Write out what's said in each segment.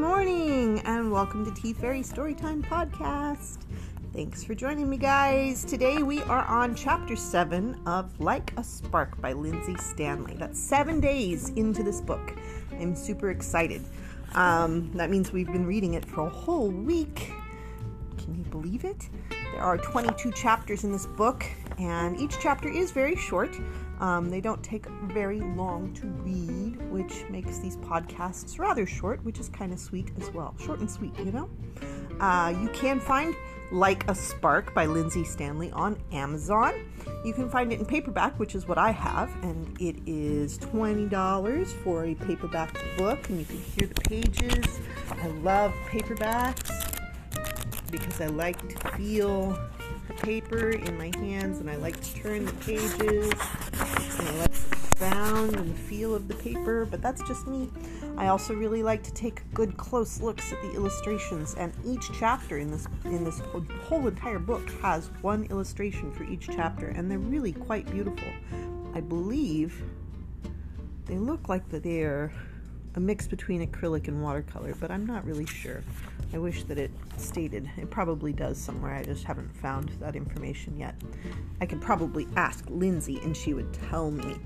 morning, and welcome to Tea Fairy Storytime Podcast. Thanks for joining me, guys. Today we are on chapter 7 of Like a Spark by Lyndsay Stanley. That's seven days into this book. I'm super excited. Um, that means we've been reading it for a whole week. Can you believe it? There are 22 chapters in this book, and each chapter is very short. Um, they don't take very long to read, which makes these podcasts rather short, which is kind of sweet as well. Short and sweet, you know? Uh, you can find Like a Spark by Lyndsay Stanley on Amazon. You can find it in paperback, which is what I have, and it is $20 for a paperback book, and you can hear the pages. I love paperbacks because I like to feel the paper in my hands and I like to turn the pages The sound and the feel of the paper, but that's just me. I also really like to take good close looks at the illustrations and each chapter in this in this whole, whole entire book has one illustration for each chapter and they're really quite beautiful. I believe they look like they're a mix between acrylic and watercolor, but I'm not really sure. I wish that it stated. It probably does somewhere. I just haven't found that information yet. I could probably ask Lyndsay and she would tell me.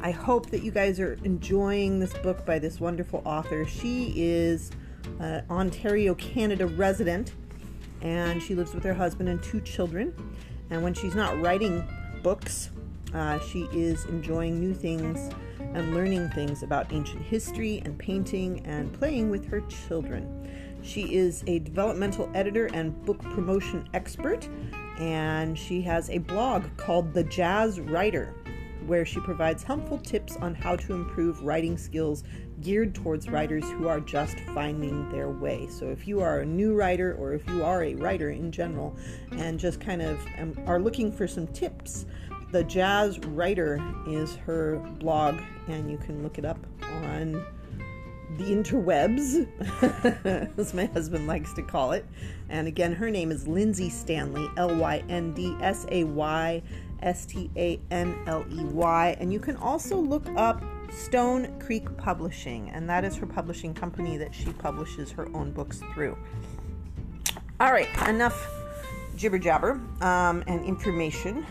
I hope that you guys are enjoying this book by this wonderful author. She is an Ontario, Canada resident and she lives with her husband and two children. And when she's not writing books, uh, she is enjoying new things and learning things about ancient history and painting and playing with her children. She is a developmental editor and book promotion expert, and she has a blog called The Jazz Writer, where she provides helpful tips on how to improve writing skills geared towards writers who are just finding their way. So, if you are a new writer or if you are a writer in general and just kind of um, are looking for some tips, the Jazz Writer is her blog, and you can look it up on the interwebs, as my husband likes to call it. And again, her name is Lyndsay Stanley, L Y N D S A Y S T A N L E Y. And you can also look up Stone Creek Publishing, and that is her publishing company that she publishes her own books through. All right, enough jibber jabber um, and information.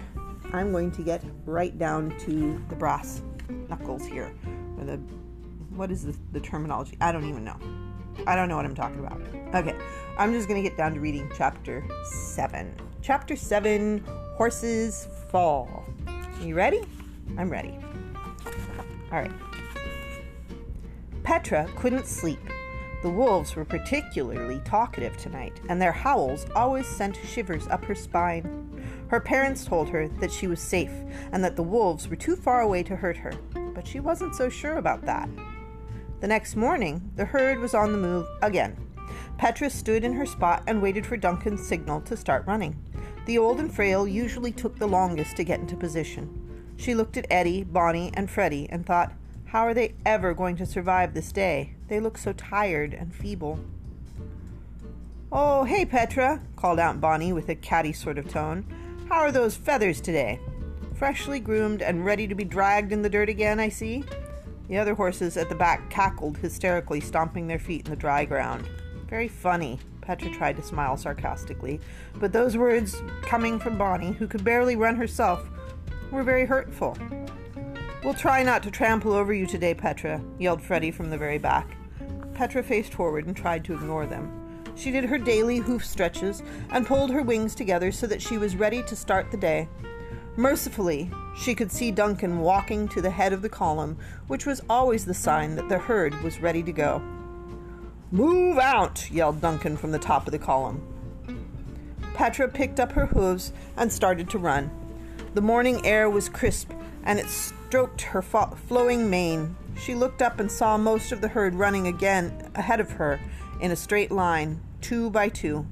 I'm going to get right down to the brass knuckles here, or the what is the, the terminology? I don't even know. I don't know what I'm talking about. Okay, I'm just to get down to reading chapter 7. Chapter 7 Horses Fall. You ready? I'm ready. All right. Petra couldn't sleep. The wolves were particularly talkative tonight, and their howls always sent shivers up her spine. Her parents told her that she was safe and that the wolves were too far away to hurt her, but she wasn't so sure about that. The next morning, the herd was on the move again. Petra stood in her spot and waited for Duncan's signal to start running. The old and frail usually took the longest to get into position. She looked at Eddie, Bonnie, and Freddie and thought, how are they ever going to survive this day? They look so tired and feeble. Oh, hey, Petra, called out Bonnie with a catty sort of tone. How are those feathers today? Freshly groomed and ready to be dragged in the dirt again, I see. The other horses at the back cackled hysterically, stomping their feet in the dry ground. Very funny. Petra tried to smile sarcastically, but those words coming from Bonnie, who could barely run herself, were very hurtful. We'll try not to trample over you today, Petra, yelled Freddie from the very back. Petra faced forward and tried to ignore them. She did her daily hoof stretches and pulled her wings together so that she was ready to start the day. Mercifully, she could see Duncan walking to the head of the column, which was always the sign that the herd was ready to go. Move out! yelled Duncan from the top of the column. Petra picked up her hooves and started to run. The morning air was crisp, and it stroked her fo- flowing mane. She looked up and saw most of the herd running again ahead of her in a straight line, two by two.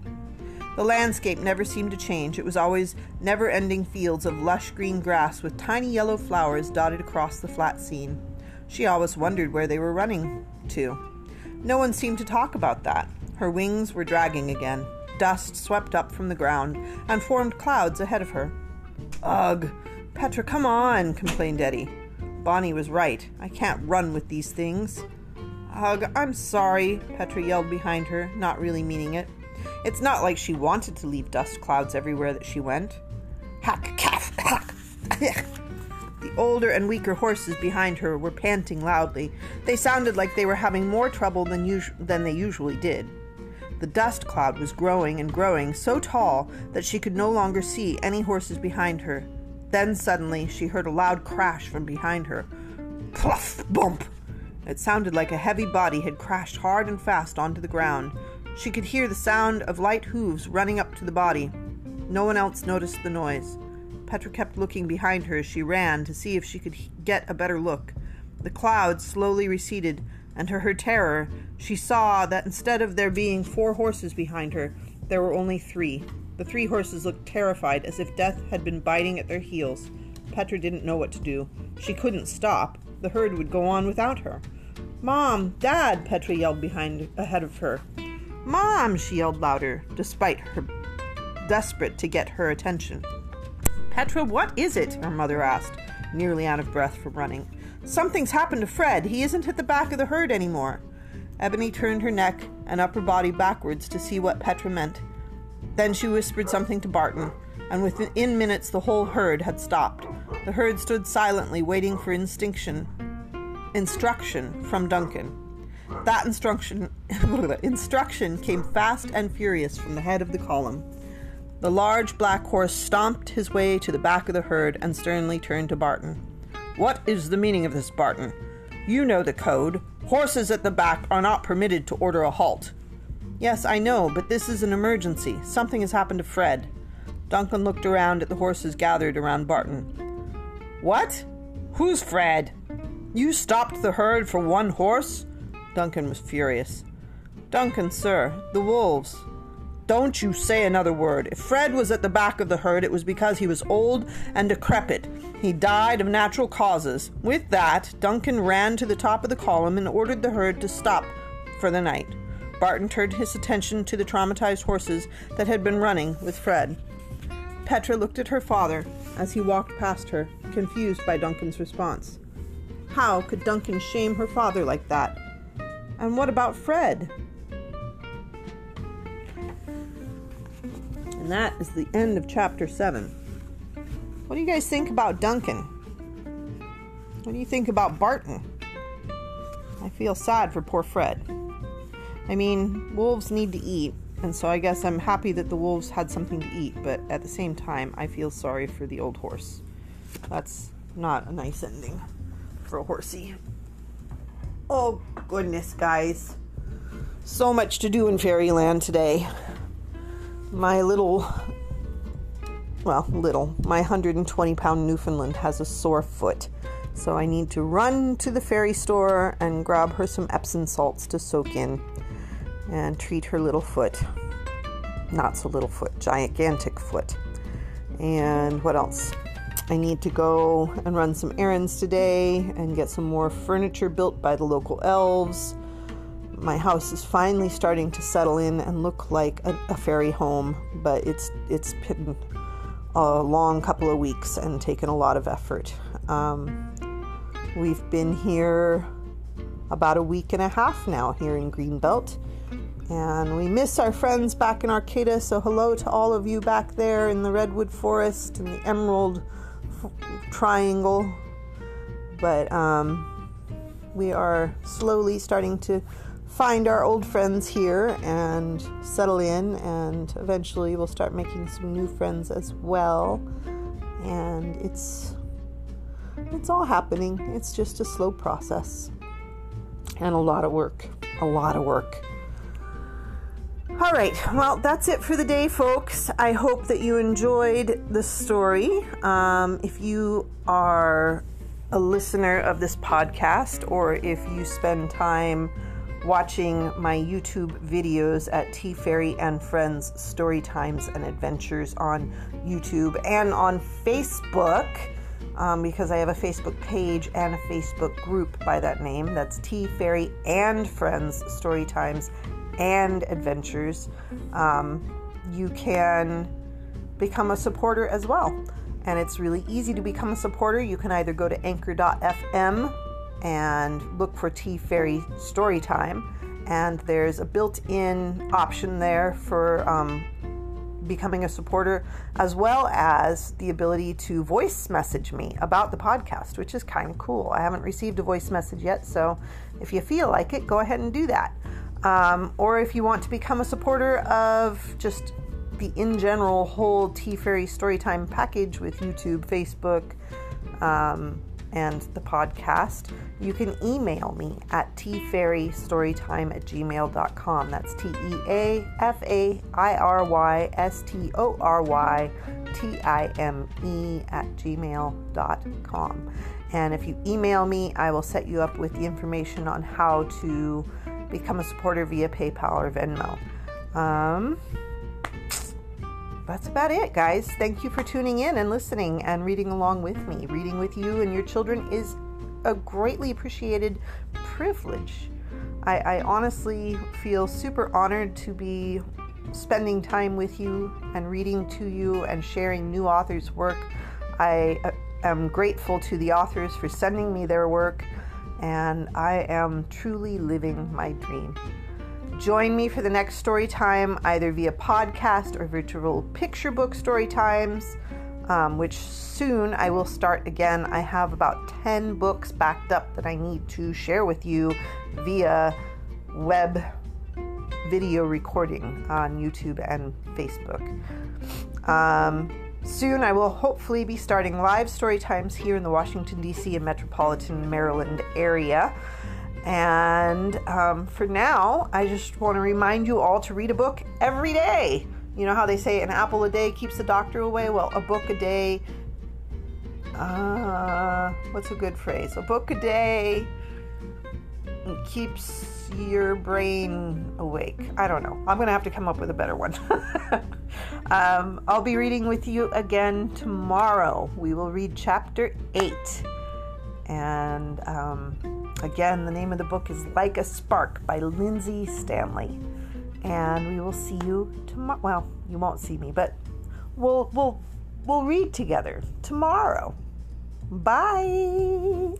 The landscape never seemed to change. It was always never ending fields of lush green grass with tiny yellow flowers dotted across the flat scene. She always wondered where they were running to. No one seemed to talk about that. Her wings were dragging again. Dust swept up from the ground and formed clouds ahead of her. Ugh! Petra, come on, complained Eddie. Bonnie was right. I can't run with these things. Ugh, I'm sorry, Petra yelled behind her, not really meaning it. It's not like she wanted to leave dust clouds everywhere that she went. Hack, calf, hack. the older and weaker horses behind her were panting loudly. They sounded like they were having more trouble than, us- than they usually did. The dust cloud was growing and growing so tall that she could no longer see any horses behind her. Then suddenly she heard a loud crash from behind her. Pluff! Bump! It sounded like a heavy body had crashed hard and fast onto the ground. She could hear the sound of light hooves running up to the body. No one else noticed the noise. Petra kept looking behind her as she ran to see if she could get a better look. The clouds slowly receded, and to her terror, she saw that instead of there being four horses behind her, there were only three. The three horses looked terrified, as if death had been biting at their heels. Petra didn't know what to do. She couldn't stop. The herd would go on without her. Mom, Dad, Petra yelled behind ahead of her. Mom, she yelled louder, despite her desperate to get her attention. Petra, what is it? her mother asked, nearly out of breath from running. Something's happened to Fred. He isn't at the back of the herd anymore. Ebony turned her neck and upper body backwards to see what Petra meant. Then she whispered something to Barton, and within minutes the whole herd had stopped. The herd stood silently, waiting for instinction, instruction from Duncan. That instruction, instruction came fast and furious from the head of the column. The large black horse stomped his way to the back of the herd and sternly turned to Barton. What is the meaning of this, Barton? You know the code. Horses at the back are not permitted to order a halt. Yes, I know, but this is an emergency. Something has happened to Fred. Duncan looked around at the horses gathered around Barton. What? Who's Fred? You stopped the herd for one horse? Duncan was furious. Duncan, sir, the wolves. Don't you say another word. If Fred was at the back of the herd, it was because he was old and decrepit. He died of natural causes. With that, Duncan ran to the top of the column and ordered the herd to stop for the night. Barton turned his attention to the traumatized horses that had been running with Fred. Petra looked at her father as he walked past her, confused by Duncan's response. How could Duncan shame her father like that? And what about Fred? And that is the end of chapter 7. What do you guys think about Duncan? What do you think about Barton? I feel sad for poor Fred. I mean, wolves need to eat, and so I guess I'm happy that the wolves had something to eat, but at the same time, I feel sorry for the old horse. That's not a nice ending for a horsey. Oh, goodness, guys. So much to do in Fairyland today my little, well, little, my 120 pound Newfoundland has a sore foot. So I need to run to the fairy store and grab her some Epsom salts to soak in and treat her little foot. Not so little foot, gigantic foot. And what else? I need to go and run some errands today and get some more furniture built by the local elves my house is finally starting to settle in and look like a, a fairy home, but it's it's been a long couple of weeks and taken a lot of effort. Um, we've been here about a week and a half now here in Greenbelt, and we miss our friends back in Arcata. So hello to all of you back there in the redwood forest and the Emerald Triangle. But um, we are slowly starting to find our old friends here and settle in, and eventually we'll start making some new friends as well. And it's it's all happening. It's just a slow process and a lot of work. A lot of work. All right, well, that's it for the day, folks. I hope that you enjoyed the story. Um, if you are a listener of this podcast, or if you spend time watching my YouTube videos at Tea Fairy and Friends Story Times and Adventures on YouTube and on Facebook. Um, because I have a Facebook page and a Facebook group by that name. That's Tea Fairy and Friends Story Times and Adventures. Um, you can become a supporter as well. And it's really easy to become a supporter. You can either go to anchor.fm and look for Tea Fairy Storytime. And there's a built in option there for um, becoming a supporter, as well as the ability to voice message me about the podcast, which is kind of cool. I haven't received a voice message yet, so if you feel like it, go ahead and do that. Um, or if you want to become a supporter of just the in general whole Tea Fairy Storytime package with YouTube, Facebook, um, and the podcast, you can email me at teafairystorytime at gmail.com. That's T E A F A I R Y S T O R Y T I M E at gmail.com. And if you email me, I will set you up with the information on how to become a supporter via PayPal or Venmo. Um, that's about it, guys. Thank you for tuning in and listening and reading along with me. Reading with you and your children is a greatly appreciated privilege. I, I honestly feel super honored to be spending time with you and reading to you and sharing new authors' work. I uh, am grateful to the authors for sending me their work, and I am truly living my dream. Join me for the next story time, either via podcast or virtual picture book story times, um, which soon I will start again. I have about 10 books backed up that I need to share with you via web video recording on YouTube and Facebook. Um, soon I will hopefully be starting live story times here in the Washington, D.C. and metropolitan Maryland area. And um, for now, I just want to remind you all to read a book every day. You know how they say an apple a day keeps the doctor away? Well, a book a day. Uh, what's a good phrase? A book a day keeps your brain awake. I don't know. I'm going to have to come up with a better one. um, I'll be reading with you again tomorrow. We will read chapter 8. And um, again, the name of the book is Like a Spark by Lyndsay Stanley. And we will see you tomorrow. Well, you won't see me, but we'll we'll we'll read together tomorrow. Bye.